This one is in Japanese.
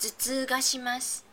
頭痛がします。